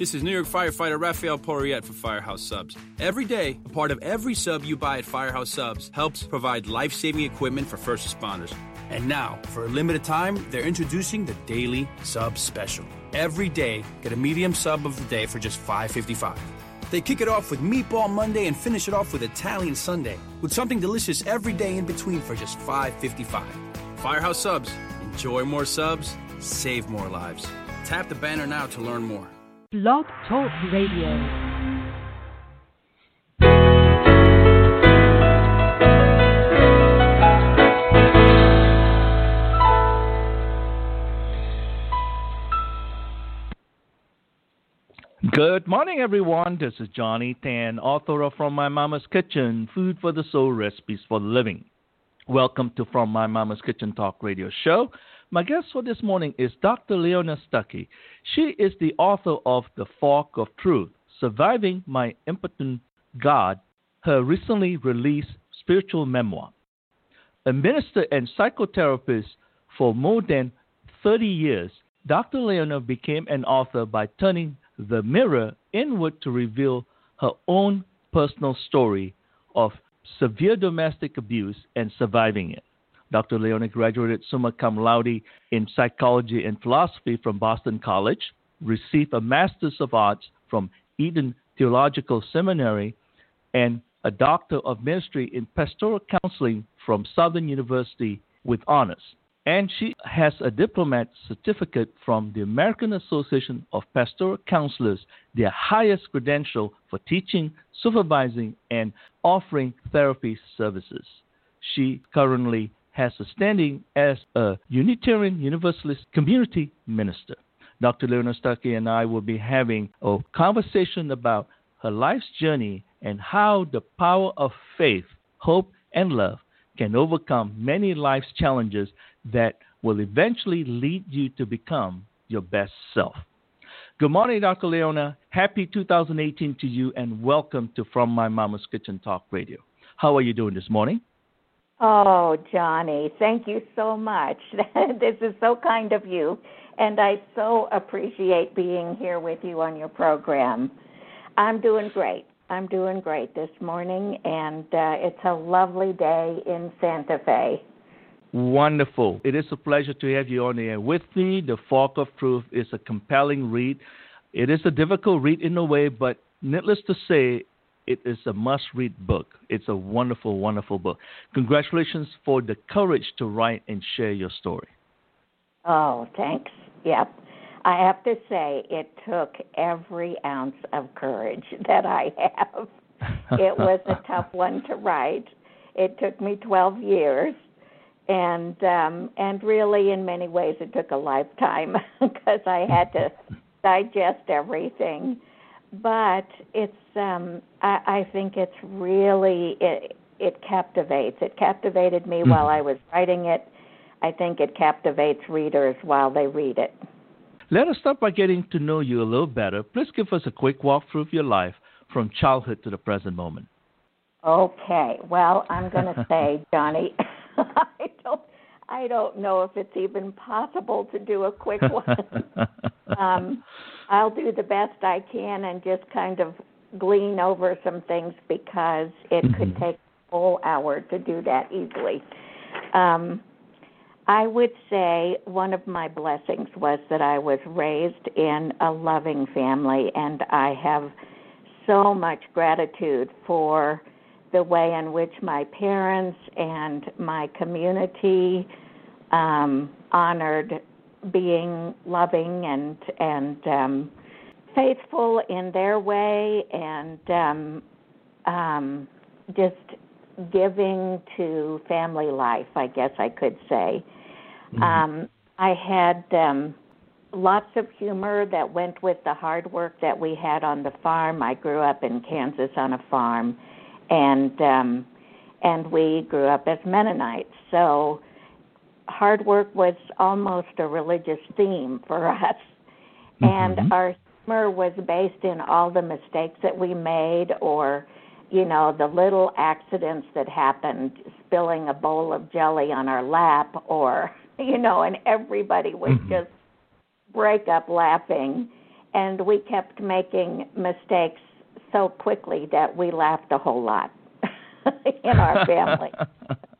This is New York firefighter Rafael Porriette for Firehouse Subs. Every day, a part of every sub you buy at Firehouse Subs helps provide life saving equipment for first responders. And now, for a limited time, they're introducing the Daily Sub Special. Every day, get a medium sub of the day for just $5.55. They kick it off with Meatball Monday and finish it off with Italian Sunday, with something delicious every day in between for just $5.55. Firehouse Subs. Enjoy more subs, save more lives. Tap the banner now to learn more. Blog Talk Radio. Good morning, everyone. This is Johnny Tan, author of From My Mama's Kitchen Food for the Soul Recipes for the Living. Welcome to From My Mama's Kitchen Talk radio show. My guest for this morning is Dr. Leona Stucky. She is the author of The Fog of Faith Surviving My Impotent God, her recently released spiritual memoir. A minister and psychotherapist for more than 30 years, Dr. Leona became an author by turning the mirror inward to reveal her own personal story of severe domestic abuse and surviving it. Dr. Leona graduated summa cum laude in psychology and philosophy from Boston College, received a Master's of Arts from Eden Theological Seminary, and a Doctor of Ministry in Pastoral Counseling from Southern University with honors. And she has a Diplomate certificate from the American Association of Pastoral Counselors, their highest credential for teaching, supervising, and offering therapy services. She currently has a standing as a Unitarian Universalist community minister. Dr. Leona Stucky and I will be having a conversation about her life's journey and how the power of faith, hope, and love can overcome many life's challenges that will eventually lead you to become your best self. Good morning, Dr. Leona. Happy 2018 to you, and welcome to From My Mama's Kitchen Talk Radio. How are you doing this morning? Oh, Johnny, thank you so much. this is so kind of you, and I so appreciate being here with you on your program. I'm doing great. I'm doing great this morning, and uh, it's a lovely day in Santa Fe. Wonderful. It is a pleasure to have you on the air with me. The Fog of Faith is a compelling read. It is a difficult read in a way, but needless to say, it is a must read book. It's a wonderful, wonderful book. Congratulations for the courage to write and share your story. Oh, thanks. Yep. I have to say, it took every ounce of courage that I have. it was a tough one to write. It took me 12 years. And um and really in many ways it took a lifetime because I had to digest everything but it's um I, I think it's really it it captivates. It captivated me mm-hmm. while I was writing it. I think it captivates readers while they read it. Let us start by getting to know you a little better. Please give us a quick walkthrough of your life from childhood to the present moment. Okay. Well, I'm going to say, Johnny, I don't I don't know if it's even possible to do a quick one. um, I'll do the best I can and just kind of glean over some things because it mm-hmm. could take a whole hour to do that easily. Um, I would say one of my blessings was that I was raised in a loving family, and I have so much gratitude for the way in which my parents and my community um, honored being loving and and um, faithful in their way and um, um, just giving to family life. I guess I could say. Mm-hmm. Um, I had um, lots of humor that went with the hard work that we had on the farm. I grew up in Kansas on a farm, and um, and we grew up as Mennonites. So hard work was almost a religious theme for us. Mm-hmm. And our humor was based in all the mistakes that we made or, you know, the little accidents that happened, spilling a bowl of jelly on our lap or, you know, and everybody would mm-hmm. just break up laughing. and we kept making mistakes so quickly that we laughed a whole lot in our family.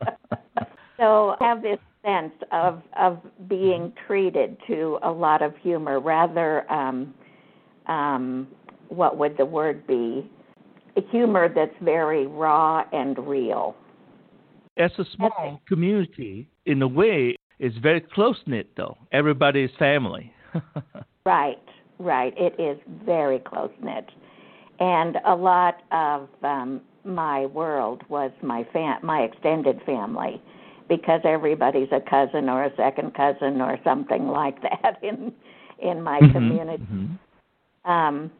so I have this sense of of being treated to a lot of humor rather um um what would the word be? Humor that's very raw and real. As a small community in a way. It's very close knit though. Everybody is family. Right right. It is very close knit and a lot of um my world was my fam- my extended family because everybody's a cousin or a second cousin or something like that in in my mm-hmm, community. Mm-hmm. Um,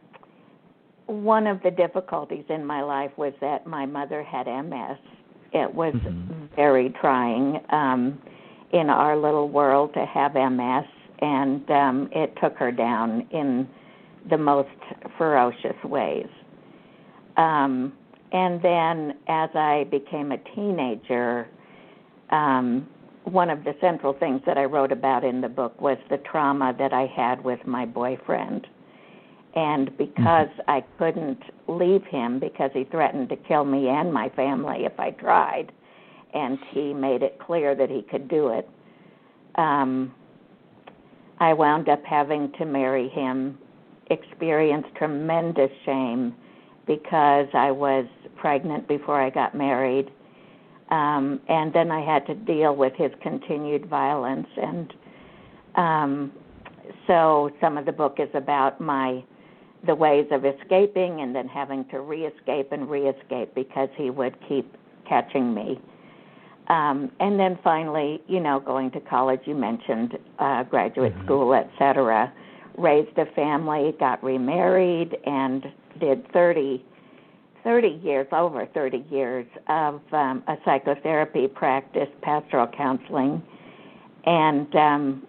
one of the difficulties in my life was that my mother had MS. It was mm-hmm. very trying um, in our little world to have MS, and um, it took her down in the most ferocious ways. Um, and then as I became a teenager, um, one of the central things that I wrote about in the book was the trauma that I had with my boyfriend. And because mm-hmm. I couldn't leave him because he threatened to kill me and my family if I tried, and he made it clear that he could do it, um, I wound up having to marry him, experience tremendous shame because I was pregnant before I got married. Um, and then I had to deal with his continued violence. And um, so some of the book is about my the ways of escaping and then having to re-escape and re-escape because he would keep catching me. Um, and then finally, you know, going to college. You mentioned uh, graduate mm-hmm. school, et cetera. Raised a family, got remarried, and did 30 30 years, over 30 years of um, a psychotherapy practice, pastoral counseling, and um,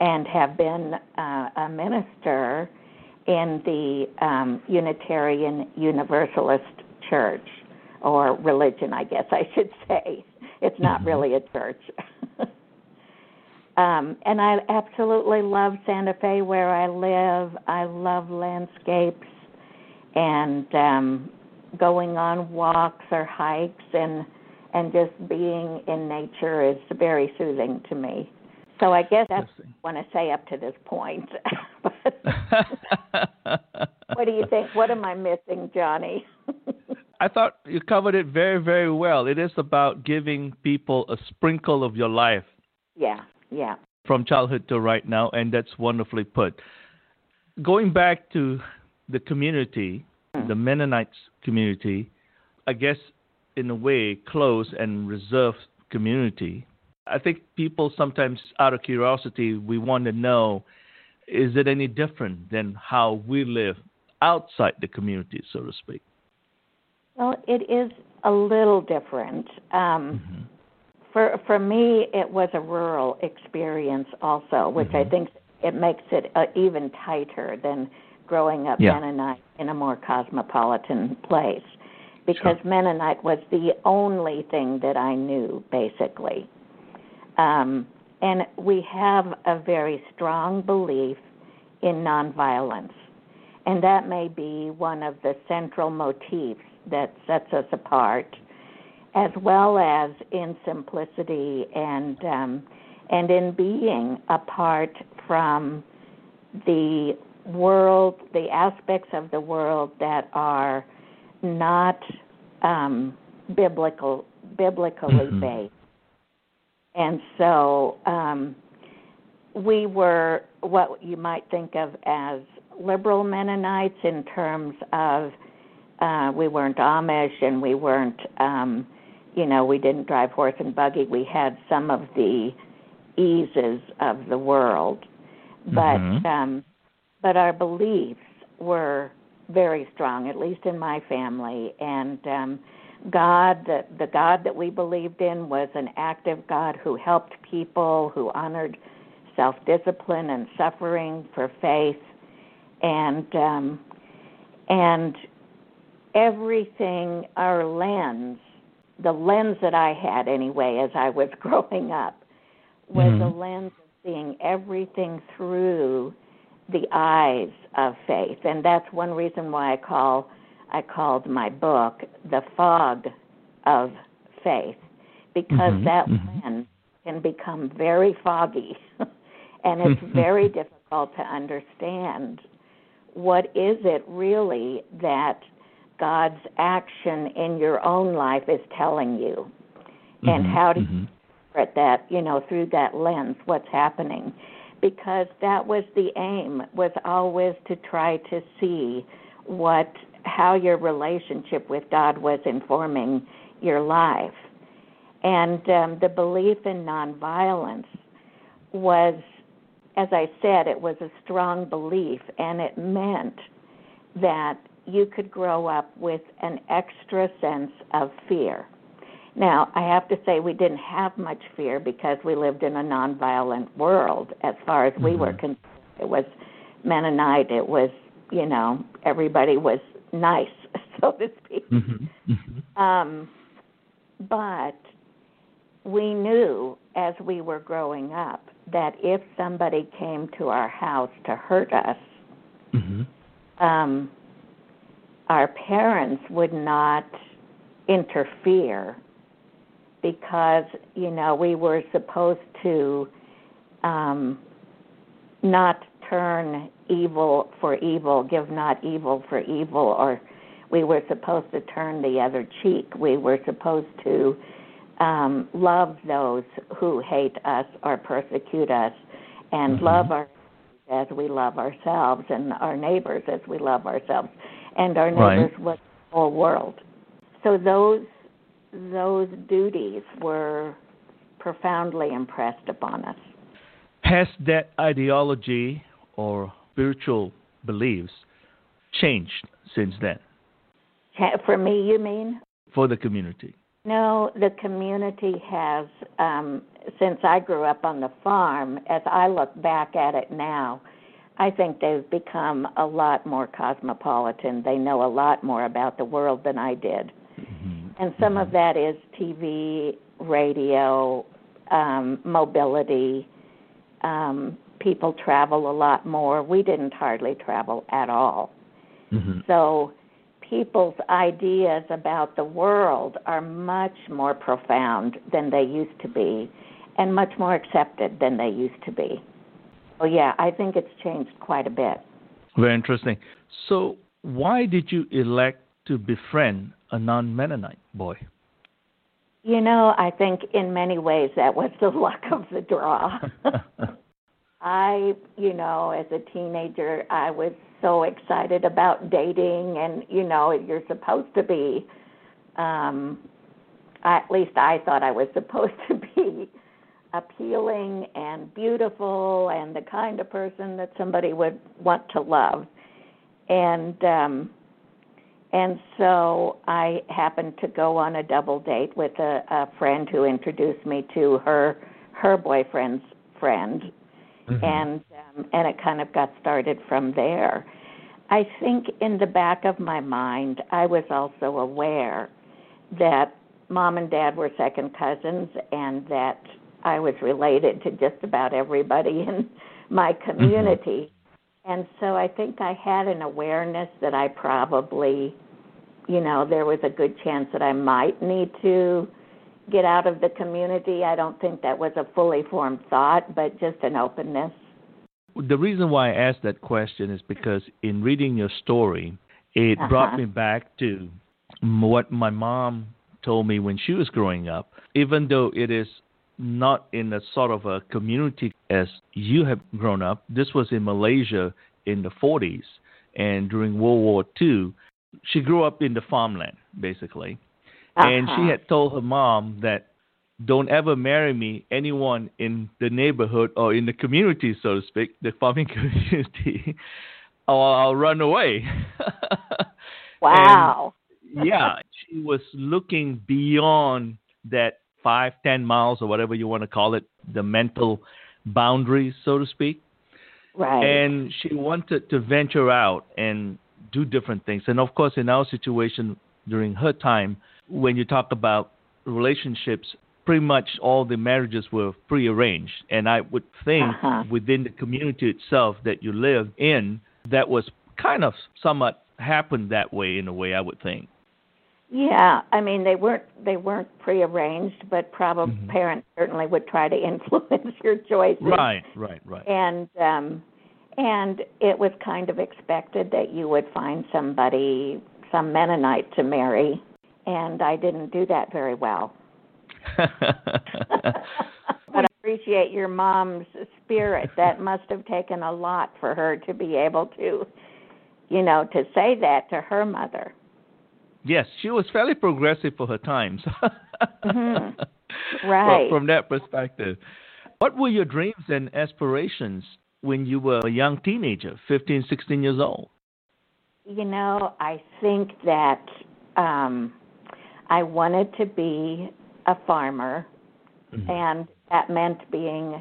and have been uh, a minister in the um, Unitarian Universalist Church or religion, I guess I should say. It's not mm-hmm. really a church. um, and I absolutely love Santa Fe where I live. I love landscapes and um, going on walks or hikes and and just being in nature is very soothing to me. So I guess that's what I want to say up to this point. what do you think? What am I missing, Johnny? I thought you covered it very, very well. It is about giving people a sprinkle of your life. Yeah, yeah. From childhood to right now, and that's wonderfully put. Going back to the community, the Mennonites community, I guess in a way, close and reserved community. I think people sometimes, out of curiosity, we want to know is it any different than how we live outside the community, so to speak? Well, it is a little different. Um, mm-hmm. For for me, it was a rural experience also, which mm-hmm. I think it makes it uh, even tighter than growing up yeah. Mennonite in a more cosmopolitan place because sure. Mennonite was the only thing that I knew, basically. Um, and we have a very strong belief in nonviolence. And that may be one of the central motifs that sets us apart, as well as in simplicity and um, and in being apart from the world, the aspects of the world that are not um, biblical, biblically mm-hmm. based. And so um, we were what you might think of as liberal Mennonites in terms of uh, we weren't Amish and we weren't, um, you know, we didn't drive horse and buggy. We had some of the eases of the world, but mm-hmm. um, but our beliefs were very strong, at least in my family. And um, God, the, the God that we believed in, was an active God who helped people, who honored self discipline and suffering for faith, and um, and everything, our lens, the lens that I had anyway as I was growing up, was mm-hmm. a lens of seeing everything through the eyes of faith, and that's one reason why I call I called my book the fog of faith, because Mhm, that mhm. lens can become very foggy, and it's very difficult to understand what is it really that God's action in your own life is telling you, and Mhm, how do you mhm. interpret that, you know, through that lens, what's happening. Because that was the aim, was always to try to see what how your relationship with God was informing your life. And um, the belief in nonviolence was, as I said, it was a strong belief, and it meant that you could grow up with an extra sense of fear. Now, I have to say we didn't have much fear because we lived in a nonviolent world as far as we were Mhm. concerned. It was Mennonite, it was, you know, everybody was nice, so to speak. Mhm, mhm. Um, but we knew as we were growing up that if somebody came to our house to hurt us, Mhm. um, our parents would not interfere because you know we were supposed to um, not turn evil for evil, give not evil for evil, or we were supposed to turn the other cheek. We were supposed to um, love those who hate us or persecute us, and Mhm. love our as we love ourselves, and our neighbors as we love ourselves, and our Right. neighbors was the whole world. So those those duties were profoundly impressed upon us. Has that ideology or spiritual beliefs changed since then For me, you mean? for the community? No, the community has, um, since I grew up on the farm, as I look back at it now, I think they've become a lot more cosmopolitan. They know a lot more about the world than I did. Mhm. And some of that is TV, radio, um, mobility. Um, people travel a lot more. We didn't hardly travel at all. Mhm. So people's ideas about the world are much more profound than they used to be and much more accepted than they used to be. Oh yeah, I think it's changed quite a bit. Very interesting. So, why did you elect to befriend a non Mennonite boy? You know, I think in many ways that was the luck of the draw. I, you know, as a teenager, I was so excited about dating, and you know, you're supposed to be. Um, at least I thought I was supposed to be appealing and beautiful, and the kind of person that somebody would want to love. And um, and so I happened to go on a double date with a, a friend who introduced me to her her boyfriend's friend Mhm. and um, and it kind of got started from there. I think in the back of my mind, I was also aware that mom and dad were second cousins, and that I was related to just about everybody in my community. And so I think I had an awareness that I probably, you know, there was a good chance that I might need to get out of the community. I don't think that was a fully formed thought, but just an openness. The reason why I asked that question is because in reading your story, it brought Uh-huh. me back to what my mom told me when she was growing up. Even though it is not in a sort of a community as you have grown up, this was in Malaysia in the 40s and during World War II. She grew up in the farmland, basically. And she Uh-huh. had told her mom that don't ever marry me anyone in the neighborhood or in the community, so to speak, the farming community, or I'll run away. Wow. And, yeah, she was looking beyond that five, ten miles or whatever you want to call it, the mental boundaries, so to speak. right. And she wanted to venture out and do different things. And of course, in our situation during her time, when you talk about relationships pretty much all the marriages were prearranged. And I would think Uh-huh. within the community itself that you lived in, that was kind of somewhat happened that way in a way, I would think. Yeah, I mean they weren't they weren't prearranged, but probably Mhm. parents certainly would try to influence your choices. Right, right, right. And um and it was kind of expected that you would find somebody some Mennonite to marry, and I didn't do that very well. but I appreciate your mom's spirit. That must have taken a lot for her to be able to, you know, to say that to her mother. Yes, she was fairly progressive for her times. Mhm. Well, Right. from that perspective. What were your dreams and aspirations when you were a young teenager, 15, 16 years old? You know, I think that um I wanted to be a farmer Mhm. and that meant being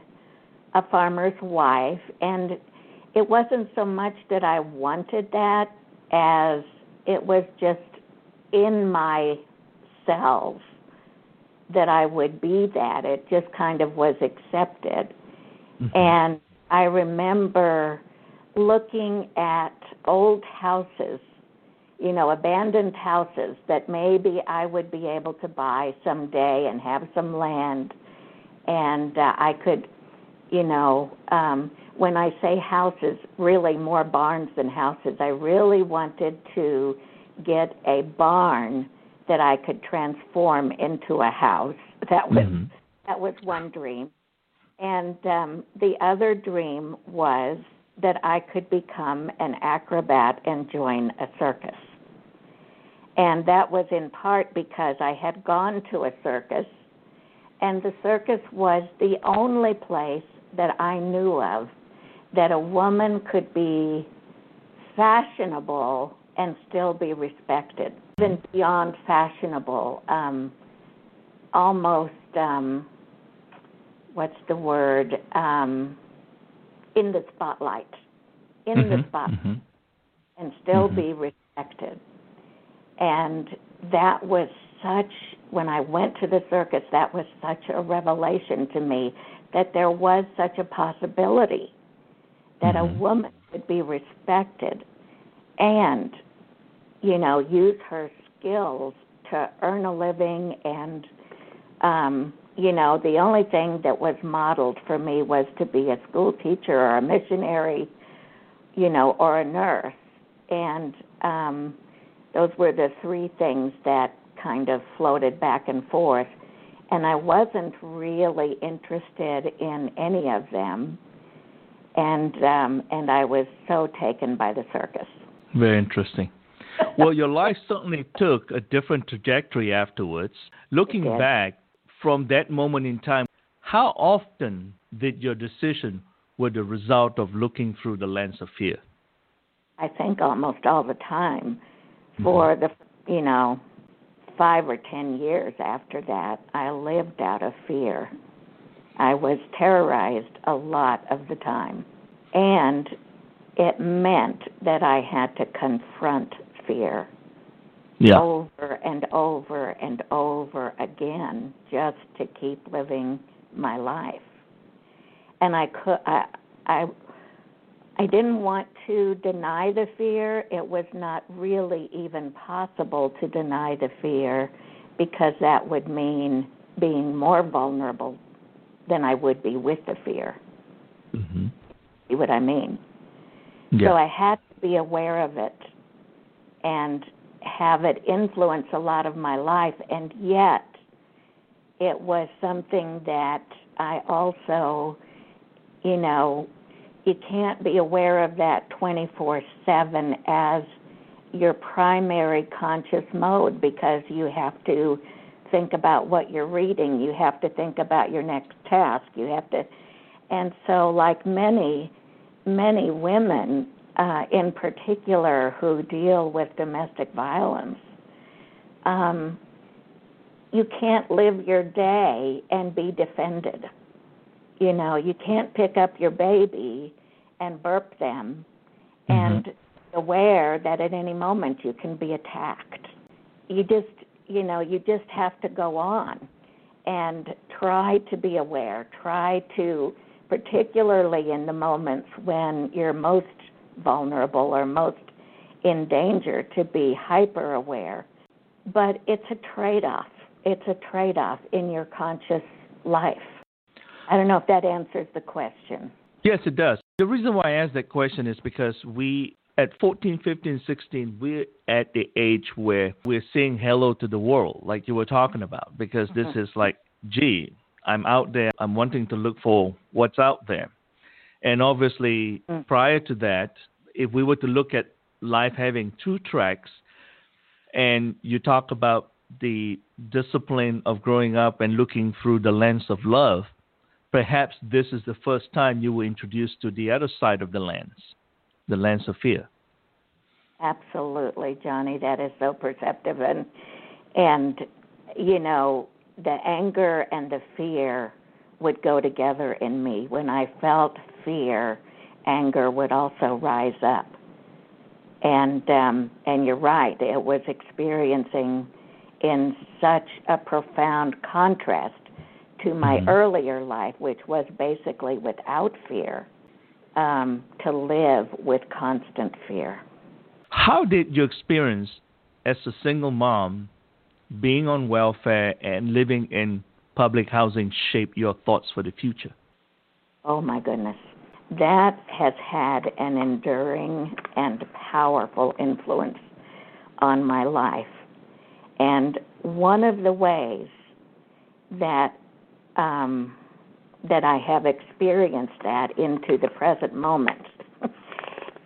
a farmer's wife and it wasn't so much that I wanted that as it was just in myself that I would be that it just kind of was accepted Mhm. and I remember looking at old houses, you know, abandoned houses that maybe I would be able to buy someday and have some land. And uh, I could, you know, um, when I say houses, really more barns than houses, I really wanted to get a barn that I could transform into a house. That was Mhm. that was one dream. And um, the other dream was that I could become an acrobat and join a circus. And that was in part because I had gone to a circus, and the circus was the only place that I knew of that a woman could be fashionable and still be respected, even beyond fashionable, um, almost um, what's the word um, in the spotlight, in the Mhm, spotlight, mhm. and still Mhm. be respected. And that was such when I went to the circus, that was such a revelation to me that there was such a possibility that a woman could be respected and you know use her skills to earn a living and um you know the only thing that was modeled for me was to be a school teacher or a missionary you know or a nurse. And um those were the three things that kind of floated back and forth. And I wasn't really interested in any of them. And um and I was so taken by the circus. Very interesting. Well, your life certainly took a different trajectory afterwards. Looking back from that moment in time, how often did your decision were the result of looking through the lens of fear? I think almost all the time mm-hmm. for the you know five or ten years after that I lived out of fear. I was terrorized a lot of the time. And it meant that I had to confront fear Yeah. over and over and over again just to keep living my life. And I could I I I didn't want to deny the fear. It was not really even possible to deny the fear because that would mean being more vulnerable than I would be with the fear. hmm See what I mean? Yeah. So I had to be aware of it and have it influence a lot of my life. And yet, it was something that I also, you know, you can't be aware of that 24 7 as your primary conscious mode because you have to think about what you're reading, you have to think about your next task, you have to. And so, like many, many women uh, in particular who deal with domestic violence, um, you can't live your day and be defended. You know, you can't pick up your baby and burp them and aware that at any moment you can be attacked. You just, you know, you just have to go on. and try to be aware. Try to, particularly in the moments when you're most vulnerable or most in danger, to be hyper aware. But it's a trade off. It's a trade off in your conscious life. I don't know if that answers the question. Yes, it does. The reason why I asked that question is because we, at 14, 15, 16, we're at the age where we're saying hello to the world, like you were talking about, because this mm-hmm. is like, gee, I'm out there, I'm wanting to look for what's out there. And obviously, mm. prior to that, if we were to look at life having two tracks, and you talk about the discipline of growing up and looking through the lens of love, perhaps this is the first time you were introduced to the other side of the lens, the lens of fear. Absolutely, Johnny. That is so perceptive, and and you know the anger and the fear would go together in me. When I felt fear, anger would also rise up. And um, and you're right. It was experiencing in such a profound contrast to my mm-hmm. earlier life, which was basically without fear, um, to live with constant fear. How did your experience as a single mom, being on welfare and living in public housing, shape your thoughts for the future? Oh my goodness. That has had an enduring and powerful influence on my life. And one of the ways that um, that I have experienced that into the present moment is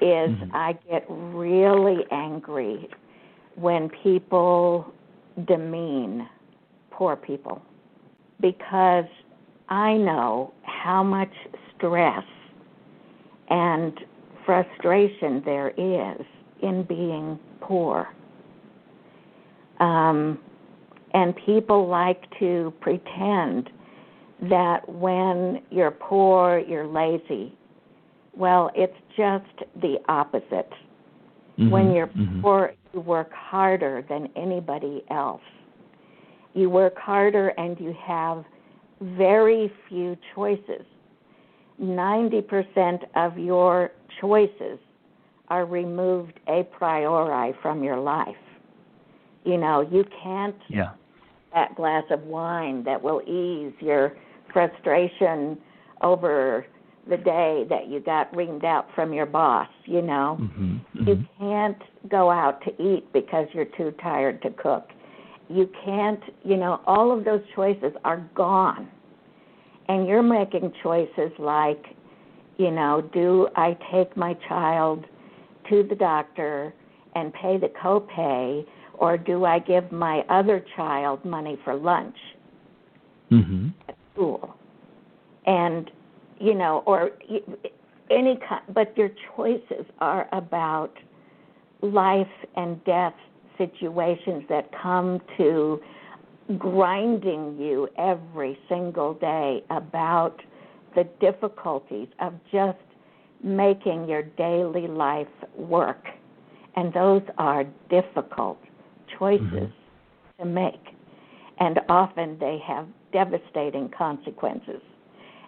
mm-hmm. I get really angry when people demean poor people because I know how much stress and frustration there is in being poor. Um, and people like to pretend that when you're poor, you're lazy. Well, it's just the opposite. Mm-hmm. When you're mm-hmm. poor, you work harder than anybody else. You work harder and you have very few choices. 90% of your choices are removed a priori from your life. You know, you can't yeah. that glass of wine that will ease your frustration over the day that you got reamed out from your boss, you know. Mm-hmm, mm-hmm. You can't go out to eat because you're too tired to cook. You can't, you know, all of those choices are gone. And you're making choices like, you know, do I take my child to the doctor and pay the copay or do I give my other child money for lunch? Mm-hmm school, and you know, or any kind. But your choices are about life and death situations that come to grinding you every single day about the difficulties of just making your daily life work. And those are difficult choices mm-hmm. to make. And often they have devastating consequences.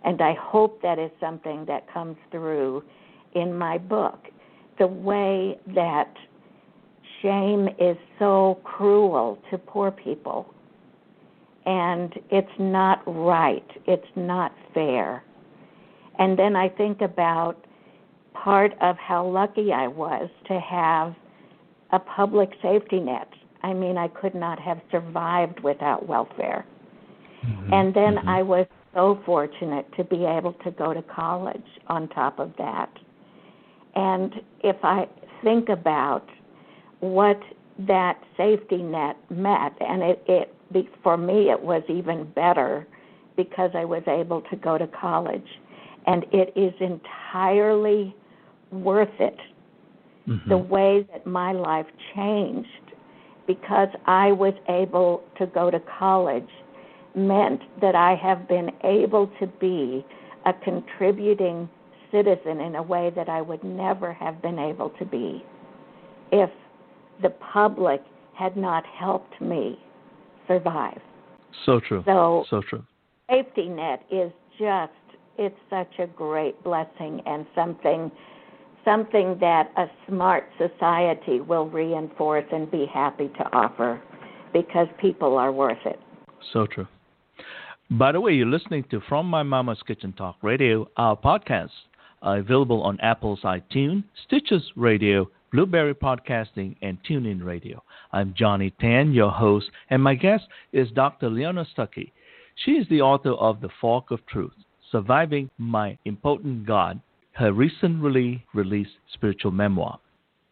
And I hope that is something that comes through in my book. The way that shame is so cruel to poor people. And it's not right, it's not fair. And then I think about part of how lucky I was to have a public safety net. I mean, I could not have survived without welfare. Mm-hmm. And then mm-hmm. I was so fortunate to be able to go to college on top of that. And if I think about what that safety net meant, and it, it for me it was even better because I was able to go to college, and it is entirely worth it. Mm-hmm. The way that my life changed because I was able to go to college meant that I have been able to be a contributing citizen in a way that I would never have been able to be if the public had not helped me survive. So true. So, so true. Safety net is just it's such a great blessing and something something that a smart society will reinforce and be happy to offer because people are worth it. So true. By the way, you're listening to From My Mama's Kitchen Talk Radio. Our podcast, uh, available on Apple's iTunes, Stitcher Radio, Blubrry Podcasting, and TuneIn Radio. I'm Johnny Tan, your host, and my guest is Dr. Leona Stucky. She is the author of The Fog of Faith Surviving My Impotent God, her recently released spiritual memoir.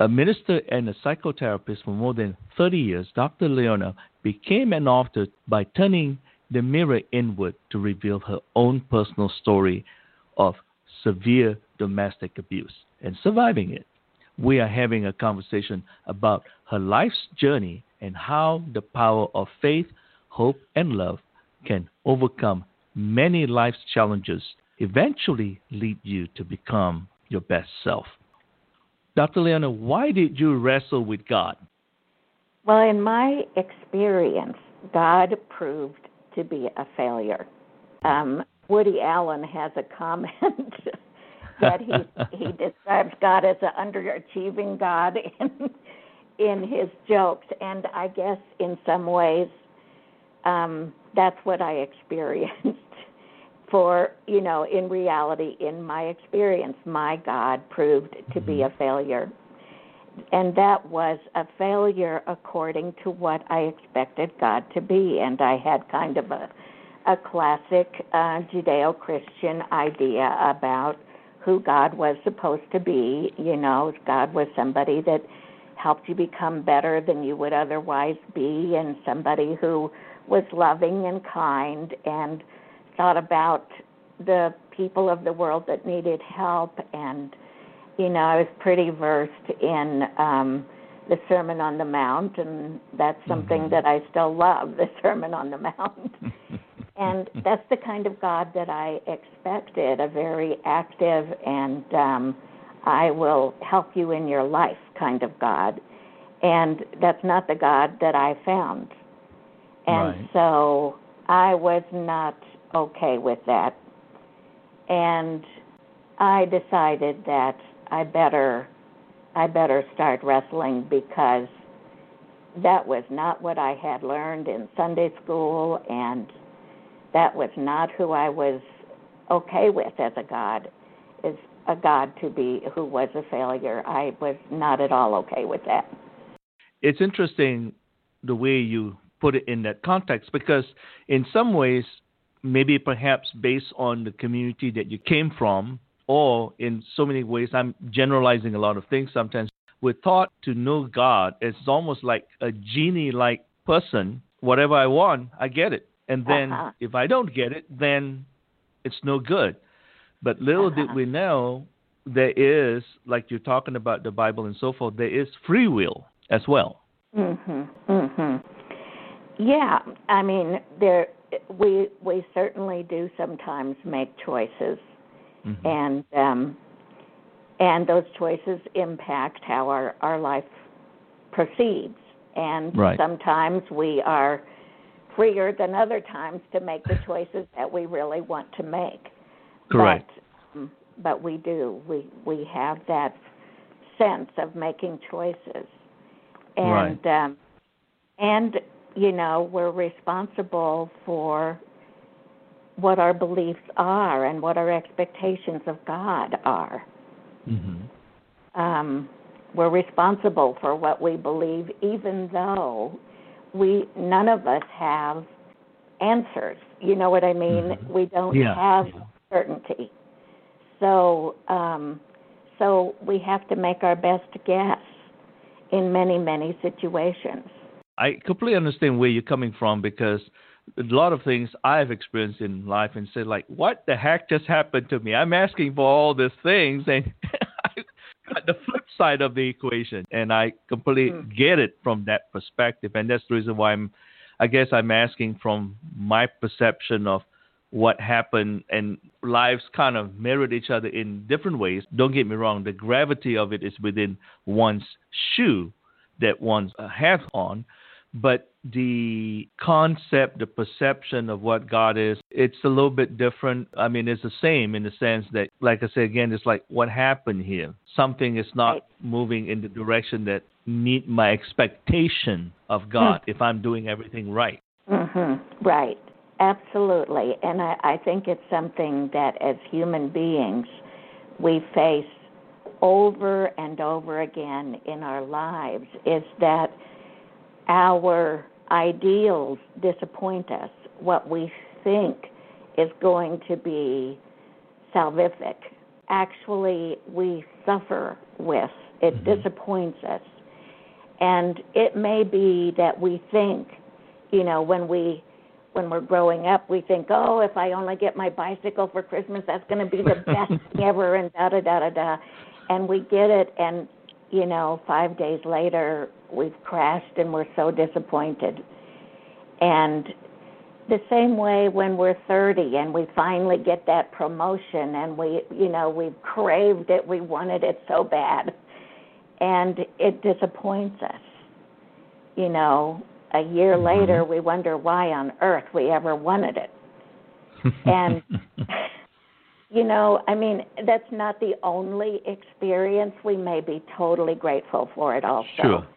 A minister and a psychotherapist for more than 30 years, Dr. Leona became an author by turning the mirror inward to reveal her own personal story of severe domestic abuse and surviving it. We are having a conversation about her life's journey and how the power of faith, hope, and love can overcome many life's challenges, eventually lead you to become your best self. Dr. Leona, why did you wrestle with God? Well, in my experience, God proved to be a failure. Um, Woody Allen has a comment that he he describes God as an underachieving God in in his jokes, and I guess in some ways um, that's what I experienced. For you know, in reality, in my experience, my God proved to be Mm-hmm. a failure and that was a failure according to what I expected God to be. And I had kind of a, a classic uh, Judeo Christian idea about who God was supposed to be. You know, God was somebody that helped you become better than you would otherwise be, and somebody who was loving and kind and thought about the people of the world that needed help and you know, I was pretty versed in um, the Sermon on the Mount, and that's something Mhm. that I still love, the Sermon on the Mount. and that's the kind of God that I expected a very active and um, I will help you in your life kind of God. And that's not the God that I found. And Right. so I was not okay with that. And I decided that I better I better start wrestling because that was not what I had learned in Sunday school and that was not who I was okay with as a God is a God to be who was a failure. I was not at all okay with that. It's interesting the way you put it in that context because, in some ways, maybe perhaps based on the community that you came from, or in so many ways, I'm generalizing a lot of things sometimes. We're taught to know God as almost like a genie like person. Whatever I want, I get it. And then Uh-huh. if I don't get it, then it's no good. But little did Uh-huh. we know there is, like you're talking about the Bible and so forth, there is free will as well. Mhm. Mhm. Yeah, I mean, there we we certainly do sometimes make choices Mhm. and um and those choices impact how our our life proceeds and Right. sometimes we are freer than other times to make the choices that we really want to make Correct. but, um, but we do we we have that sense of making choices and um and you know we're responsible for what our beliefs are and what our expectations of God are. hmm Um, we're responsible for what we believe, even though we none of us have answers. You know what I mean? Mhm. We don't Yeah, have yeah. certainty. So, um, so we have to make our best guess in many, many situations. I completely understand where you're coming from because a lot of things I've experienced in life and said like, what the heck just happened to me? I'm asking for all these things and got the flip side of the equation and I completely Hmm. get it from that perspective and that's the reason why I'm I guess I'm asking from my perception of what happened and lives kind of mirrored each other in different ways. Don't get me wrong, the gravity of it is within one's shoe that one uh, has on, but the concept, the perception of what God is, it's a little bit different. I mean, it's the same in the sense that, like I said again, it's like what happened here. Something is not Right. moving in the direction that meet my expectation of God Hmm. if I'm doing everything right. Mhm. Right. Absolutely. And I, I think it's something that as human beings we face over and over again in our lives is that our ideals disappoint us. What we think is going to be salvific, actually, we suffer with. It Mhm. disappoints us. And it may be that we think, you know, when we when we're growing up, we think, oh, if I only get my bicycle for Christmas, that's going to be the best thing ever, and da da da da da. And we get it, and you know, five days later, we've crashed, and we're so disappointed. And the same way when we're 30 and we finally get that promotion, and we, you know, we've craved it, we wanted it so bad, and it disappoints us. You know, a year Mhm. later, we wonder why on earth we ever wanted it. And you know, I mean, that's not the only experience. We may be totally grateful for it also. sure,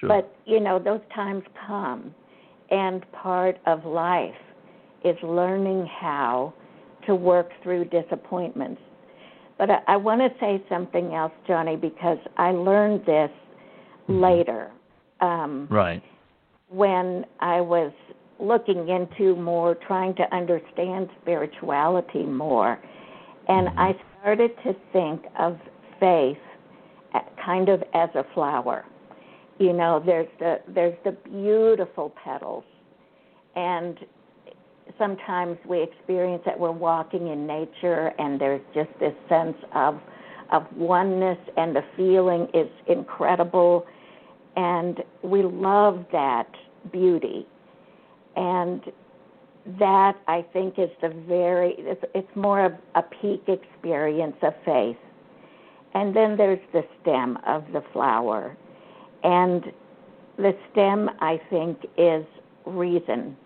sure. But, you know, those times come. And part of life is learning how to work through disappointments. But I, I want to say something else, Johnny, because I learned this Mhm. later. Um, right. when I was looking into more, trying to understand spirituality more, and Mhm. I started to think of faith a- kind of as a flower. You know, there's the there's the beautiful petals, and sometimes we experience that we're walking in nature, and there's just this sense of of oneness, and the feeling is incredible. And we love that beauty. And that i think is the very it's, it's more of a peak experience of faith. And then there's the stem of the flower and the stem i think is reason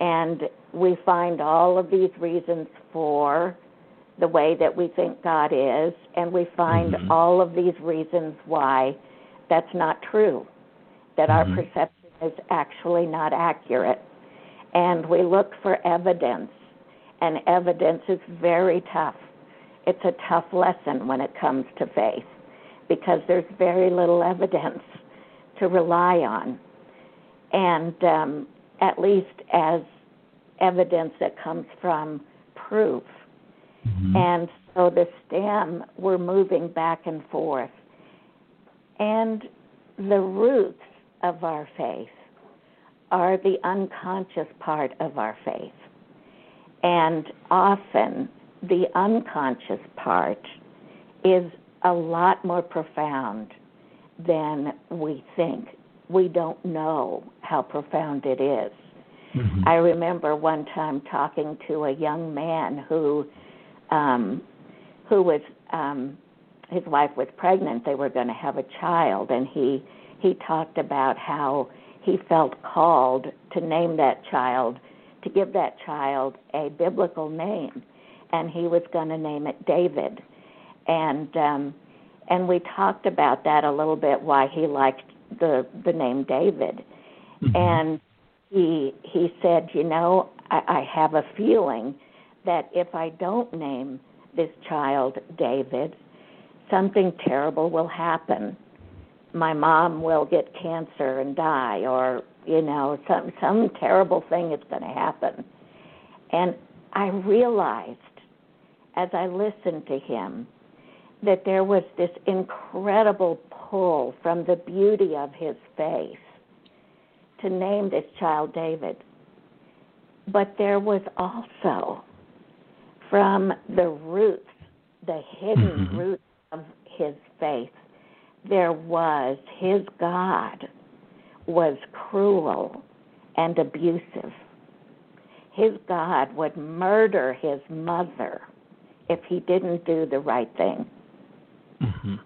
and we find all of these reasons for the way that we think god is and we find Mhm. all of these reasons why that's not true, that our Mhm. perception is actually not accurate. And we look for evidence, and evidence is very tough. It's a tough lesson when it comes to faith because there's very little evidence to rely on. And um, at least as evidence that comes from proof. Mhm. And so the stem, we're moving back and forth. And the roots of our faith are the unconscious part of our faith. And often the unconscious part is a lot more profound than we think. We don't know how profound it is. Mhm. I remember one time talking to a young man who um who was um his wife was pregnant they were going to have a child and he he talked about how he felt called to name that child to give that child a biblical name and he was going to name it David and um and we talked about that a little bit why he liked the the name David Mhm. and he he said, you know, I, I have a feeling that if I don't name this child David, something terrible will happen. My mom will get cancer and die, or you know, some some terrible thing is going to happen. And I realized as I listened to him that there was this incredible pull from the beauty of his face to name this child David. But there was also from the roots, the hidden Mhm. roots of his faith, there was his God was cruel and abusive. His God would murder his mother if he didn't do the right thing. Mhm.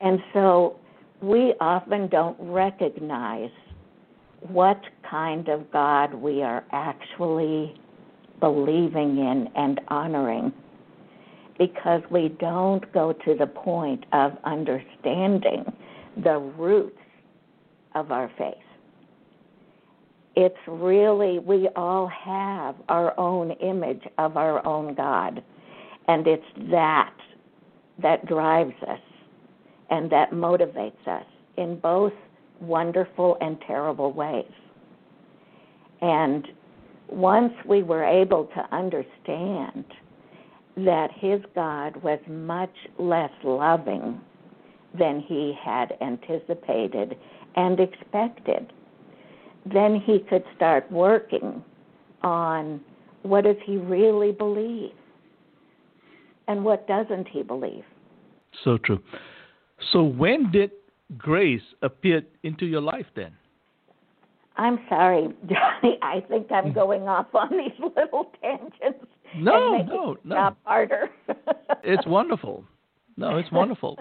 And so we often don't recognize what kind of God we are actually believing in and honoring because we don't go to the point of understanding the roots of our faith. It's really, we all have our own image of our own God, and it's that that drives us and that motivates us in both wonderful and terrible ways. And once we were able to understand that his God was much less loving than he had anticipated and expected, then he could start working on what does he really believe and what doesn't he believe. So true. So when did grace appear into your life then? I'm sorry, Johnny. I think I'm going off on these little tangents. No, no, no. harder. it's wonderful. No, it's wonderful.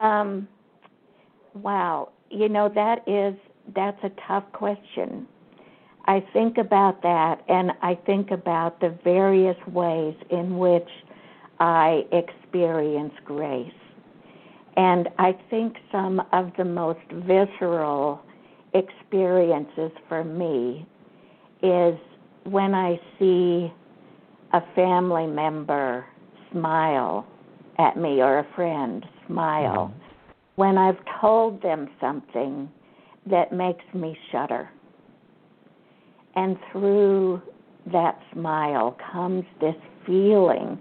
Um, wow. You know that is that's a tough question. I think about that, and I think about the various ways in which I experience grace. And I think some of the most visceral experiences for me is when I see a family member smile at me or a friend smile, mm-hmm. when I've told them something that makes me shudder. And through that smile comes this feeling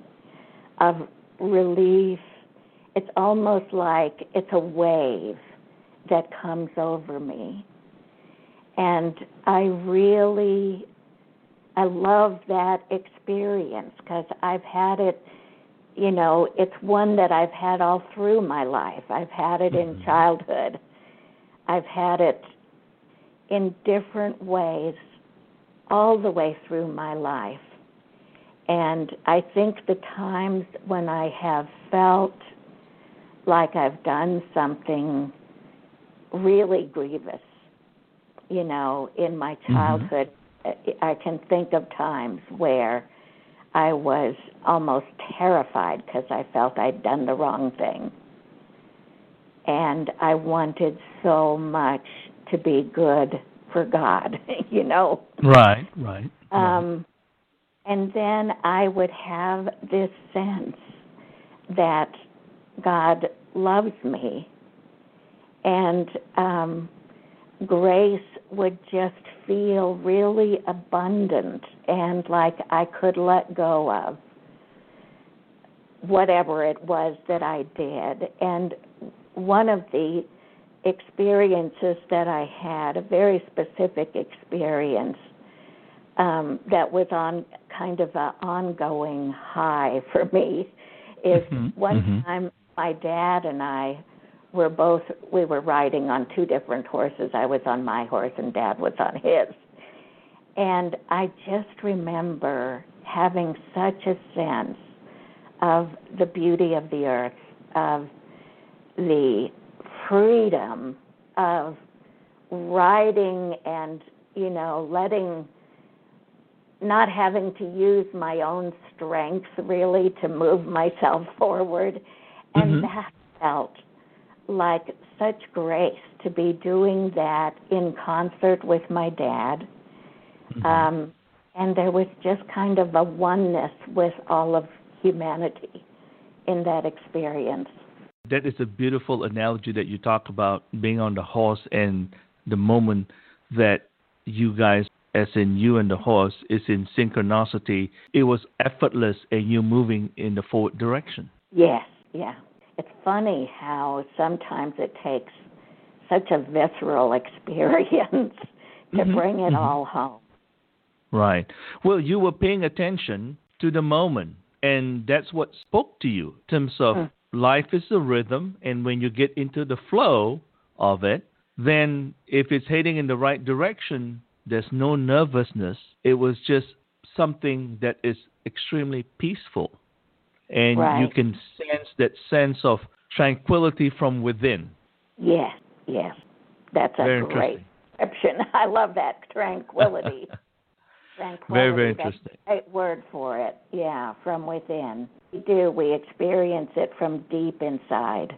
of relief. It's almost like it's a wave that comes over me. And I really I love that experience because I've had it, you know, it's one that I've had all through my life. I've had it in mm-hmm. childhood. I've had it in different ways all the way through my life. And I think the times when I have felt like I've done something really grievous, you know, in my mm-hmm. childhood, mm-hmm I can think of times where I was almost terrified because I felt I'd done the wrong thing. And I wanted so much to be good for God, you know. Right, right. Um and then I would have this sense that God loves me and um grace would just feel really abundant and like I could let go of whatever it was that I did. And one of the experiences that I had, a very specific experience um, that was on kind of an ongoing high for me, is mm-hmm. one mm-hmm. time my dad and I we're both we were riding on two different horses. I was on my horse and dad was on his. And I just remember having such a sense of the beauty of the earth, of the freedom of riding and, you know, letting not having to use my own strength really to move myself forward. And mm-hmm. that felt like such grace to be doing that in concert with my dad. Mm-hmm. Um, and there was just kind of a oneness with all of humanity in that experience. That is a beautiful analogy that you talk about being on the horse and the moment that you guys, as in you and the horse, is in synchronicity. It was effortless and you moving in the forward direction. Yes, yeah it's funny how sometimes it takes such a visceral experience to mm-hmm. bring it mm-hmm. all home. Right. Well, you were paying attention to the moment, and that's what spoke to you in terms of mm. life is a rhythm, and when you get into the flow of it, then if it's heading in the right direction, there's no nervousness. It was just something that is extremely peaceful and right. you can sense that sense of tranquility from within. Yes, yes. That's a very great description. I love that tranquility. tranquility. Very, very interesting. That's a great word for it. Yeah, from within. We do. We experience it from deep inside.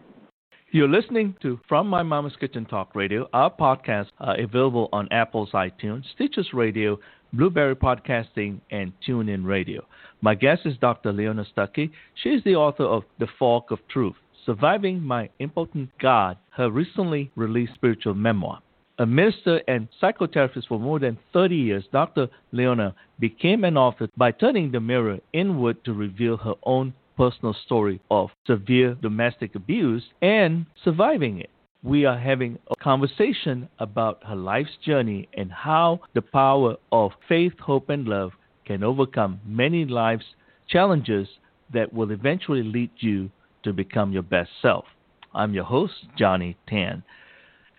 You're listening to From My Mama's Kitchen Talk Radio. Our podcasts are uh, available on Apple's iTunes, Stitcher Radio, Blubrry Podcasting, and TuneIn Radio. My guest is Dr. Leona Stucky. She is the author of The Fog of Truth, Surviving My Impotent God, her recently released spiritual memoir. A minister and psychotherapist for more than 30 years, Dr. Leona became an author by turning the mirror inward to reveal her own personal story of severe domestic abuse and surviving it. We are having a conversation about her life's journey and how the power of faith, hope, and love can overcome many life's challenges that will eventually lead you to become your best self. I'm your host, Johnny Tan.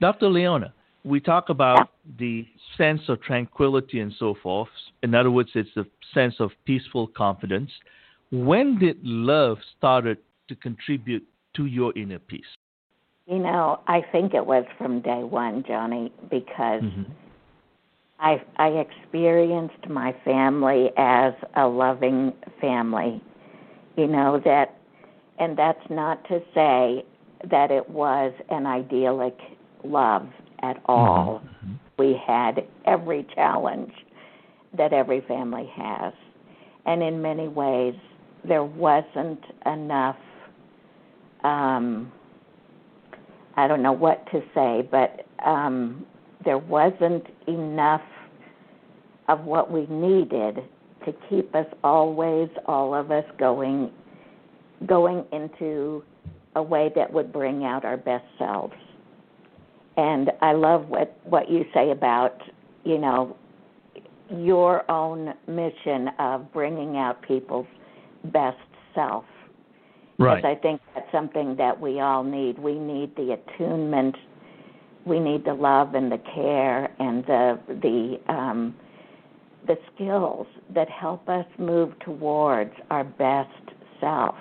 Dr. Leona, we talk about the sense of tranquility and so forth. In other words, it's the sense of peaceful confidence. When did love started to contribute to your inner peace? You know, I think it was from day one, Johnny, because mm-hmm. I I experienced my family as a loving family. You know that, and that's not to say that it was an idyllic love at all. Mm-hmm. We had every challenge that every family has, and in many ways, there wasn't enough. Um, I don't know what to say, but um, there wasn't enough of what we needed to keep us always, all of us, going, going into a way that would bring out our best selves. And I love what what you say about you know your own mission of bringing out people's best self. Right. Because I think that's something that we all need. We need the attunement. We need the love and the care and the the um, the skills that help us move towards our best self.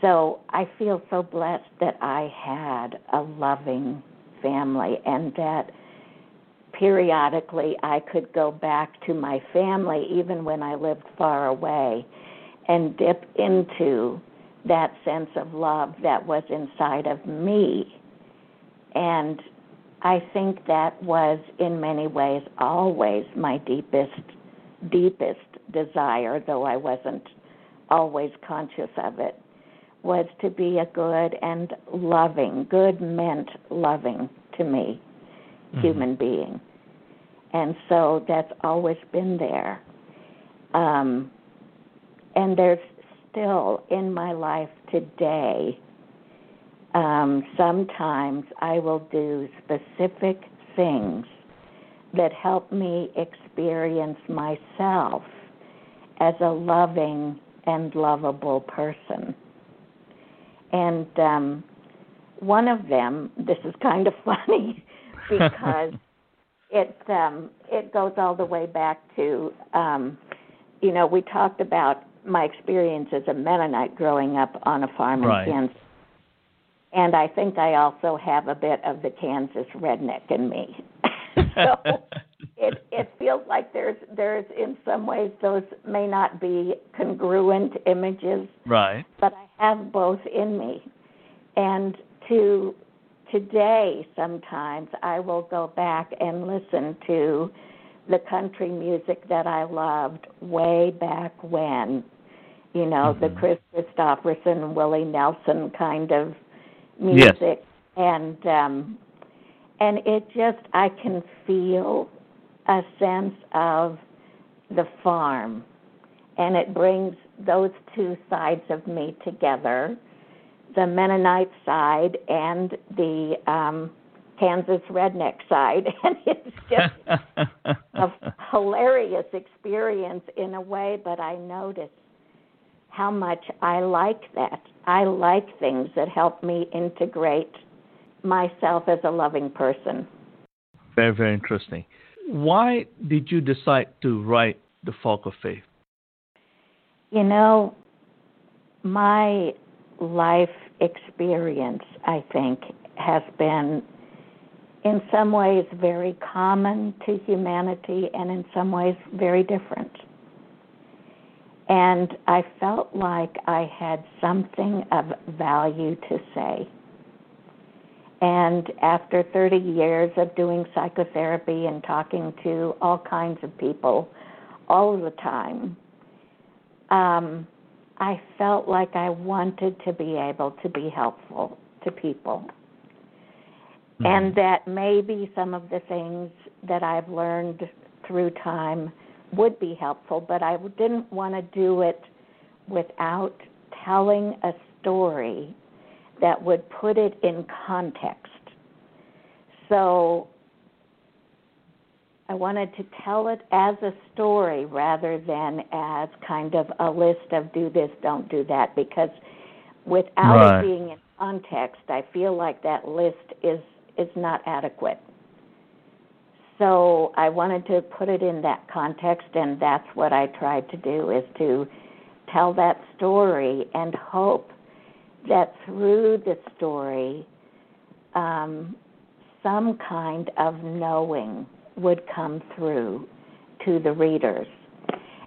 So I feel so blessed that I had a loving family and that periodically I could go back to my family even when I lived far away and dip into that sense of love that was inside of me. And I think that was in many ways always my deepest deepest desire, though I wasn't always conscious of it, was to be a good and loving, good meant loving to me mm-hmm. human being. And so that's always been there. Um, and there's still in my life today, um, sometimes I will do specific things that help me experience myself as a loving and lovable person. And um, one of them, this is kind of funny because it um, it goes all the way back to um, you know we talked about my experience as a Mennonite growing up on a farm right. in Kansas. And I think I also have a bit of the Kansas redneck in me. so it it feels like there's there's in some ways those may not be congruent images. Right. But I have both in me. And to today sometimes I will go back and listen to the country music that I loved way back when. You know, mm-hmm. the Kris Kristofferson, Willie Nelson kind of music. Yes. And um and it just I can feel a sense of the farm and it brings those two sides of me together the Mennonite side and the um, Kansas redneck side, and it's just a hilarious experience in a way. But I notice how much I like that. I like things that help me integrate myself as a loving person. Very, very interesting. Why did you decide to write The Fog of Faith? You know, my life experience, I think, has been in some ways very common to humanity and in some ways very different. And I felt like I had something of value to say. And after 30 years of doing psychotherapy and talking to all kinds of people all the time, um, I felt like I wanted to be able to be helpful to people. Mm-hmm. And that maybe some of the things that I've learned through time would be helpful, but I didn't want to do it without telling a story that would put it in context. So I wanted to tell it as a story rather than as kind of a list of do this, don't do that, because without right. it being in context, I feel like that list is is not adequate. So I wanted to put it in that context, and that's what I tried to do is to tell that story and hope that through the story, um, some kind of knowing would come through to the readers.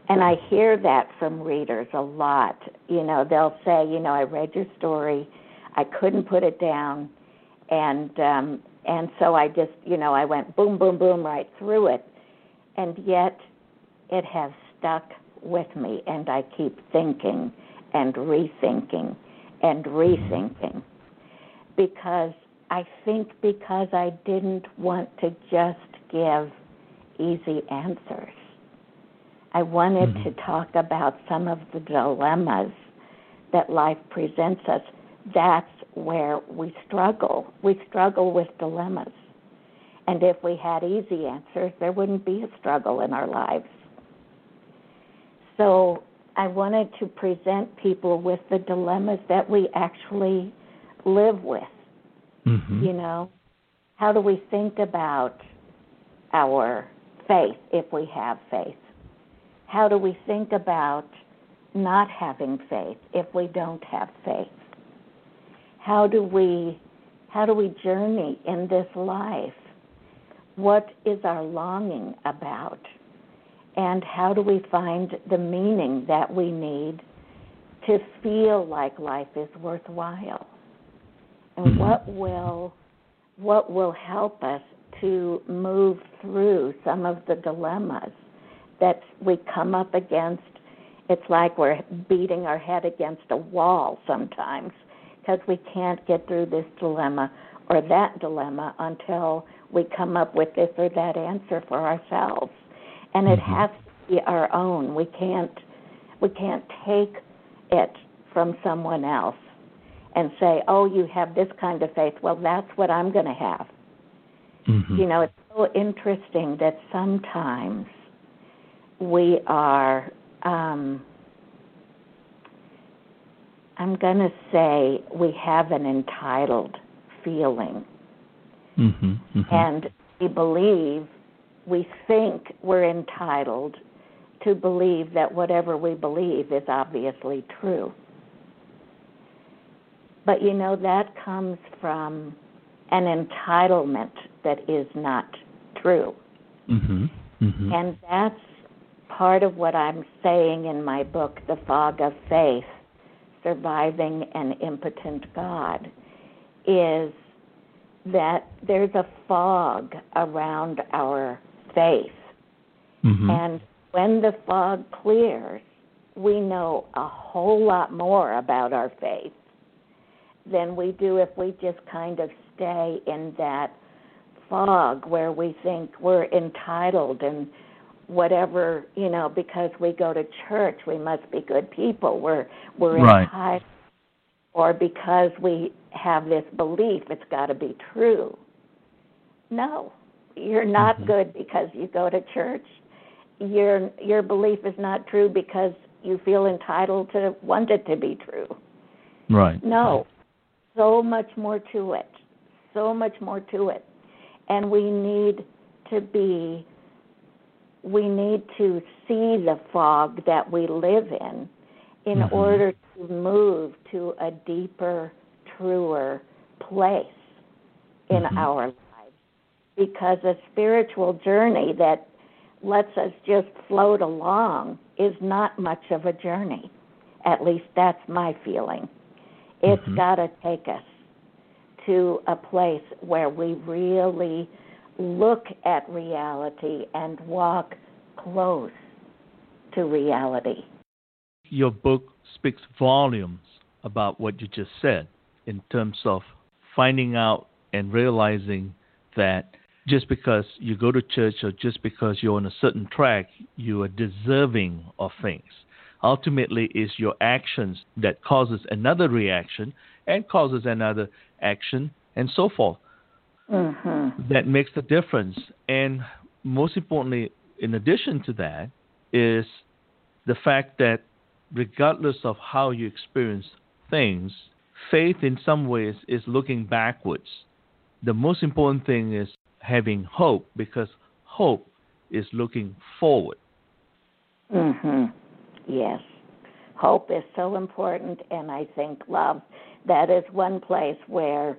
And I hear that from readers a lot. You know, they'll say, you know, I read your story, I couldn't put it down, and um, and so I just, you know, I went boom, boom, boom right through it, and yet it has stuck with me, and I keep thinking and rethinking and rethinking because I think because I didn't want to just give easy answers. I wanted mm-hmm. to talk about some of the dilemmas that life presents us. That's where we struggle. We struggle with dilemmas. And if we had easy answers, there wouldn't be a struggle in our lives. So I wanted to present people with the dilemmas that we actually live with. Mm-hmm. You know, how do we think about our faith if we have faith? How do we think about not having faith if we don't have faith? How do we how do we journey in this life? What is our longing about? And how do we find the meaning that we need to feel like life is worthwhile? And mm-hmm. what will what will help us to move through some of the dilemmas that we come up against. It's like we're beating our head against a wall sometimes because we can't get through this dilemma or that dilemma until we come up with this or that answer for ourselves. And it mm-hmm. has to be our own. We can't we can't take it from someone else and say, "Oh, you have this kind of faith. Well, that's what I'm going to have." Mm-hmm. You know, it's so interesting that sometimes we are, um, I'm going to say, we have an entitled feeling. Mm-hmm. Mm-hmm. And we believe, we think we're entitled to believe that whatever we believe is obviously true. But you know, that comes from an entitlement that is not true. Mm-hmm. Mm-hmm. And that's part of what I'm saying in my book, The Fog of Faith Surviving an Impotent God, is that there's a fog around our faith. Mm-hmm. And when the fog clears, we know a whole lot more about our faith than we do if we just kind of stay in that fog where we think we're entitled and whatever you know because we go to church we must be good people. We're we're right. entitled or because we have this belief it's got to be true. No you're not mm-hmm. good because you go to church. Your your belief is not true because you feel entitled to want it to be true. Right. No so much more to it so much more to it. And we need to be we need to see the fog that we live in in mm-hmm. order to move to a deeper truer place in Mhm. our lives because a spiritual journey that lets us just float along is not much of a journey. At least that's my feeling. It's Mhm. got to take us to a place where we really look at reality and walk close to reality. Your book speaks volumes about what you just said in terms of finding out and realizing that just because you go to church or just because you're on a certain track, you are deserving of things. Ultimately, it's your actions that causes another reaction and causes another action and so forth. Mhm. that makes the difference. And most importantly, in addition to that, is the fact that regardless of how you experience things, faith in some ways is looking backwards. The most important thing is having hope because hope is looking forward. Mhm. Yes. Hope is so important and I think love that is one place where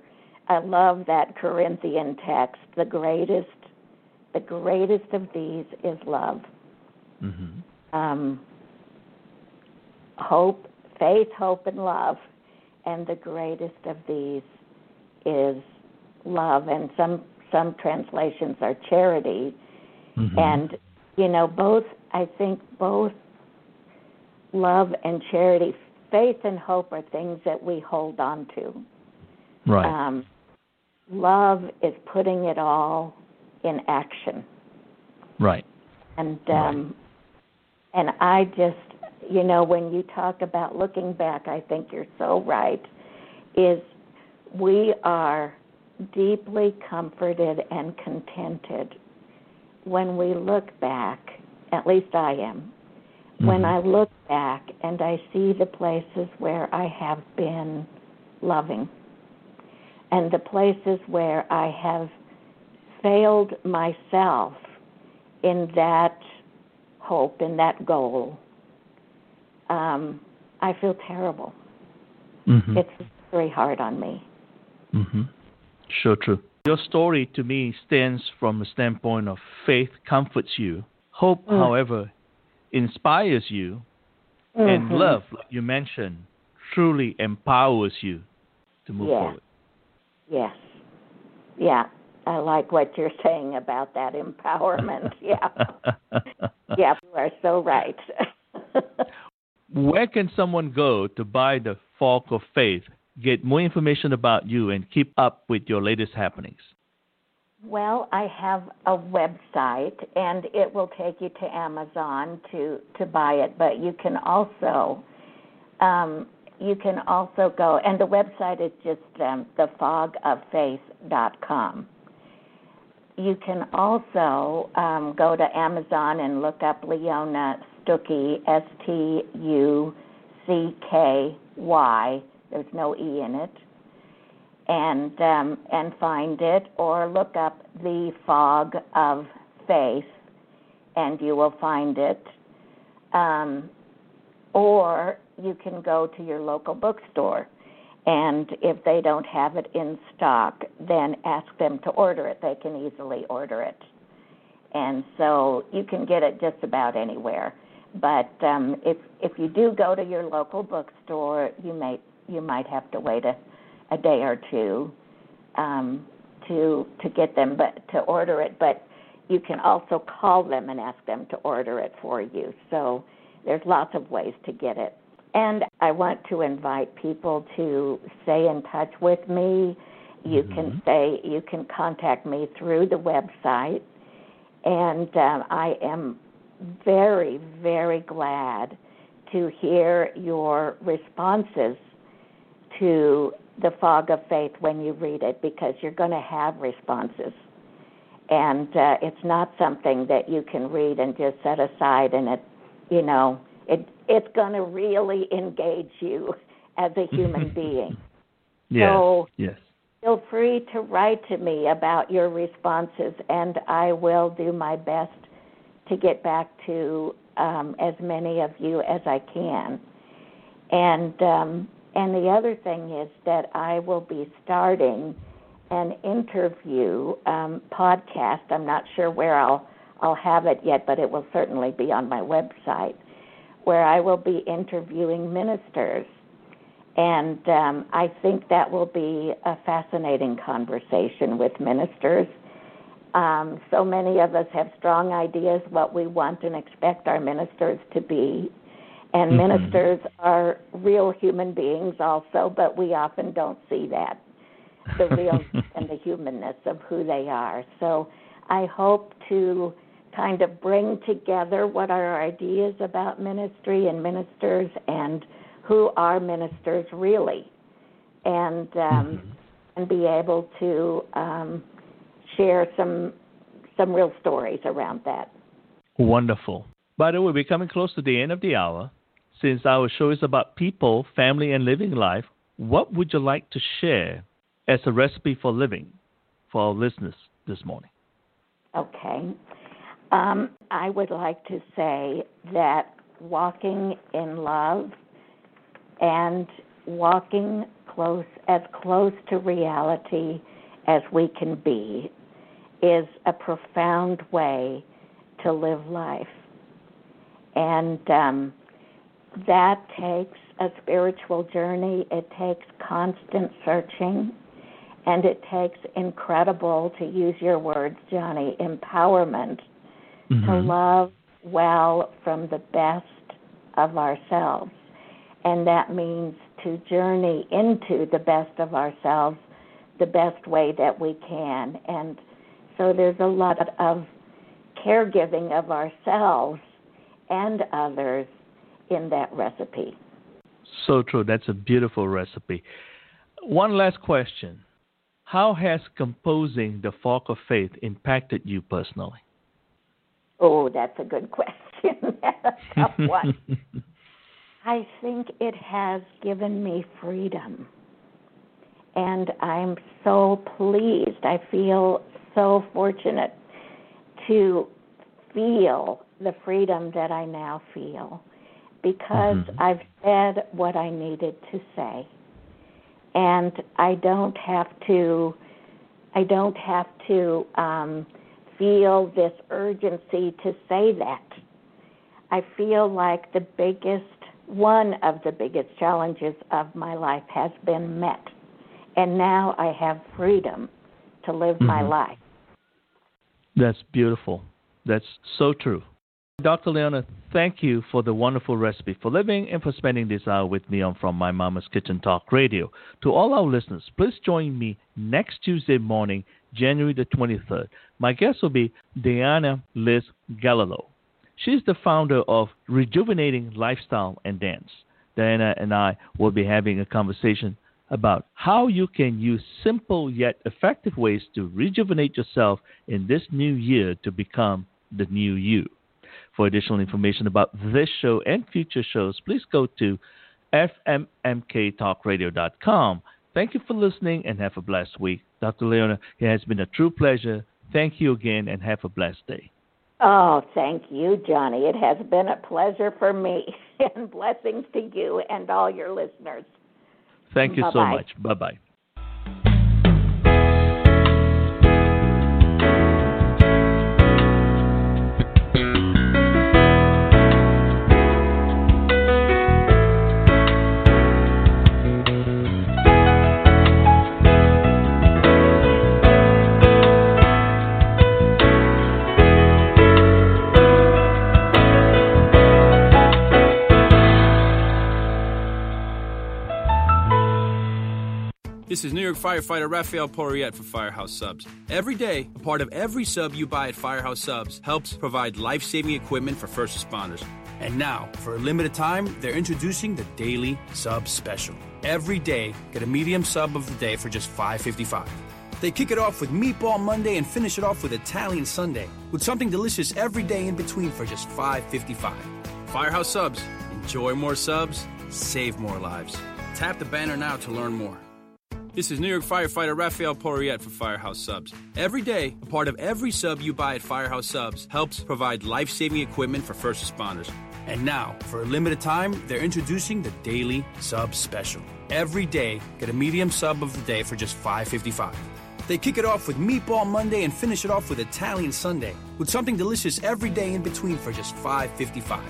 I love that Corinthian text. The greatest the greatest of these is love. hmm Um hope, faith, hope and love. And the greatest of these is love and some some translations are charity hmm and you know both i think both love and charity faith and hope are things that we hold on to right. um, love is putting it all in action right. and um, and i just you know when you talk about looking back i think you're so right is we are deeply comforted and contented when we look back at least i am when Mhm. I look back and I see the places where I have been loving and the places where I have failed myself in that hope, in that goal, um, I feel terrible. Mhm. It's very hard on me. hmm Sure, true. Your story to me stands from a standpoint of faith comforts you. Hope, Mm. however, inspires you, and Mhm. love, like you mentioned, truly empowers you to move Yeah. forward. Yes. Yeah. I like what you're saying about that empowerment. yeah. Yeah, you are so right. Where can someone go to buy the Fog of Faith, get more information about you, and keep up with your latest happenings? well, I have a website and it will take you to Amazon to to buy it, but you can also um, you can also go and the website is just um, thefogoffaith.com. You can also um, go to Amazon and look up Leona Stucky, S T U C K Y. There's no E in it. And um, and find it, or look up the Fog of Faith, and you will find it. Um, or you can go to your local bookstore, and if they don't have it in stock, then ask them to order it. They can easily order it, and so you can get it just about anywhere. But um, if if you do go to your local bookstore, you may you might have to wait a, a day or two um, to to get them, but to order it. But you can also call them and ask them to order it for you. So there's lots of ways to get it. And I want to invite people to stay in touch with me. You can say you can contact me through the website, and um, I am very very glad to hear your responses to the fog of faith when you read it because you're going to have responses. And uh, it's not something that you can read and just set aside and it you know it it's going to really engage you as a human being Yes. So- yes. feel free to write to me about your responses and i will do my best to get back to um, as many of you as i can and um, and the other thing is that i will be starting an interview um, podcast. I'm not sure where I'll I'll have it yet, but it will certainly be on my website, where I will be interviewing ministers, and um, I think that will be a fascinating conversation with ministers. Um, so many of us have strong ideas what we want and expect our ministers to be, and mm-hmm. ministers are real human beings also, but we often don't see that the real and the humanness of who they are. So I hope to kind of bring together what are our ideas about ministry and ministers and who are ministers really, and um, mm-hmm. and be able to um, share some some real stories around that. Wonderful. By the way, we're coming close to the end of the hour. Since our show is about people, family, and living life, what would you like to share as a recipe for living for our listeners this morning? Okay. Um, I would like to say that walking in love and walking close as close to reality as we can be is a profound way to live life. And um, that takes a spiritual journey, it takes constant searching, and it takes incredible, to use your words, Johnny, empowerment mm-hmm. to love well from the best of ourselves. And that means to journey into the best of ourselves the best way that we can. And so there's a lot of caregiving of ourselves and others in that recipe. So true. That's a beautiful recipe. One last question. How has composing the Fog of Faith impacted you personally? Oh, that's a good question. that's a tough one. I think it has given me freedom. And I'm so pleased. I feel so fortunate to feel the freedom that I now feel because mm-hmm. I've said what I needed to say. And I don't have to I don't have to um feel this urgency to say that. I feel like the biggest, one of the biggest challenges of my life has been met. And now I have freedom to live mm-hmm. my life. That's beautiful. That's so true. Dr. Leona, thank you for the wonderful recipe for living and for spending this hour with me on From My Mama's Kitchen Talk Radio. To all our listeners, please join me next Tuesday morning January the 23rd. My guest will be Diana Liz Galileo. She's the founder of Rejuvenating Lifestyle and Dance. Diana and I will be having a conversation about how you can use simple yet effective ways to rejuvenate yourself in this new year to become the new you. For additional information about this show and future shows, please go to fmmktalkradio.com. Thank you for listening and have a blessed week. Dr. Leona, it has been a true pleasure. Thank you again and have a blessed day. Oh, thank you, Johnny. It has been a pleasure for me and blessings to you and all your listeners. Thank you Bye-bye. so much. Bye bye. This is New York firefighter Rafael Poriette for Firehouse Subs. Every day, a part of every sub you buy at Firehouse Subs helps provide life saving equipment for first responders. And now, for a limited time, they're introducing the Daily Sub Special. Every day, get a medium sub of the day for just $5.55. They kick it off with Meatball Monday and finish it off with Italian Sunday, with something delicious every day in between for just $5.55. Firehouse Subs. Enjoy more subs, save more lives. Tap the banner now to learn more. This is New York firefighter Rafael Poriette for Firehouse Subs. Every day, a part of every sub you buy at Firehouse Subs helps provide life saving equipment for first responders. And now, for a limited time, they're introducing the Daily Sub Special. Every day, get a medium sub of the day for just $5.55. They kick it off with Meatball Monday and finish it off with Italian Sunday, with something delicious every day in between for just $5.55.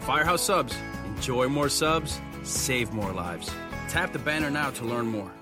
Firehouse Subs. Enjoy more subs, save more lives. Tap the banner now to learn more.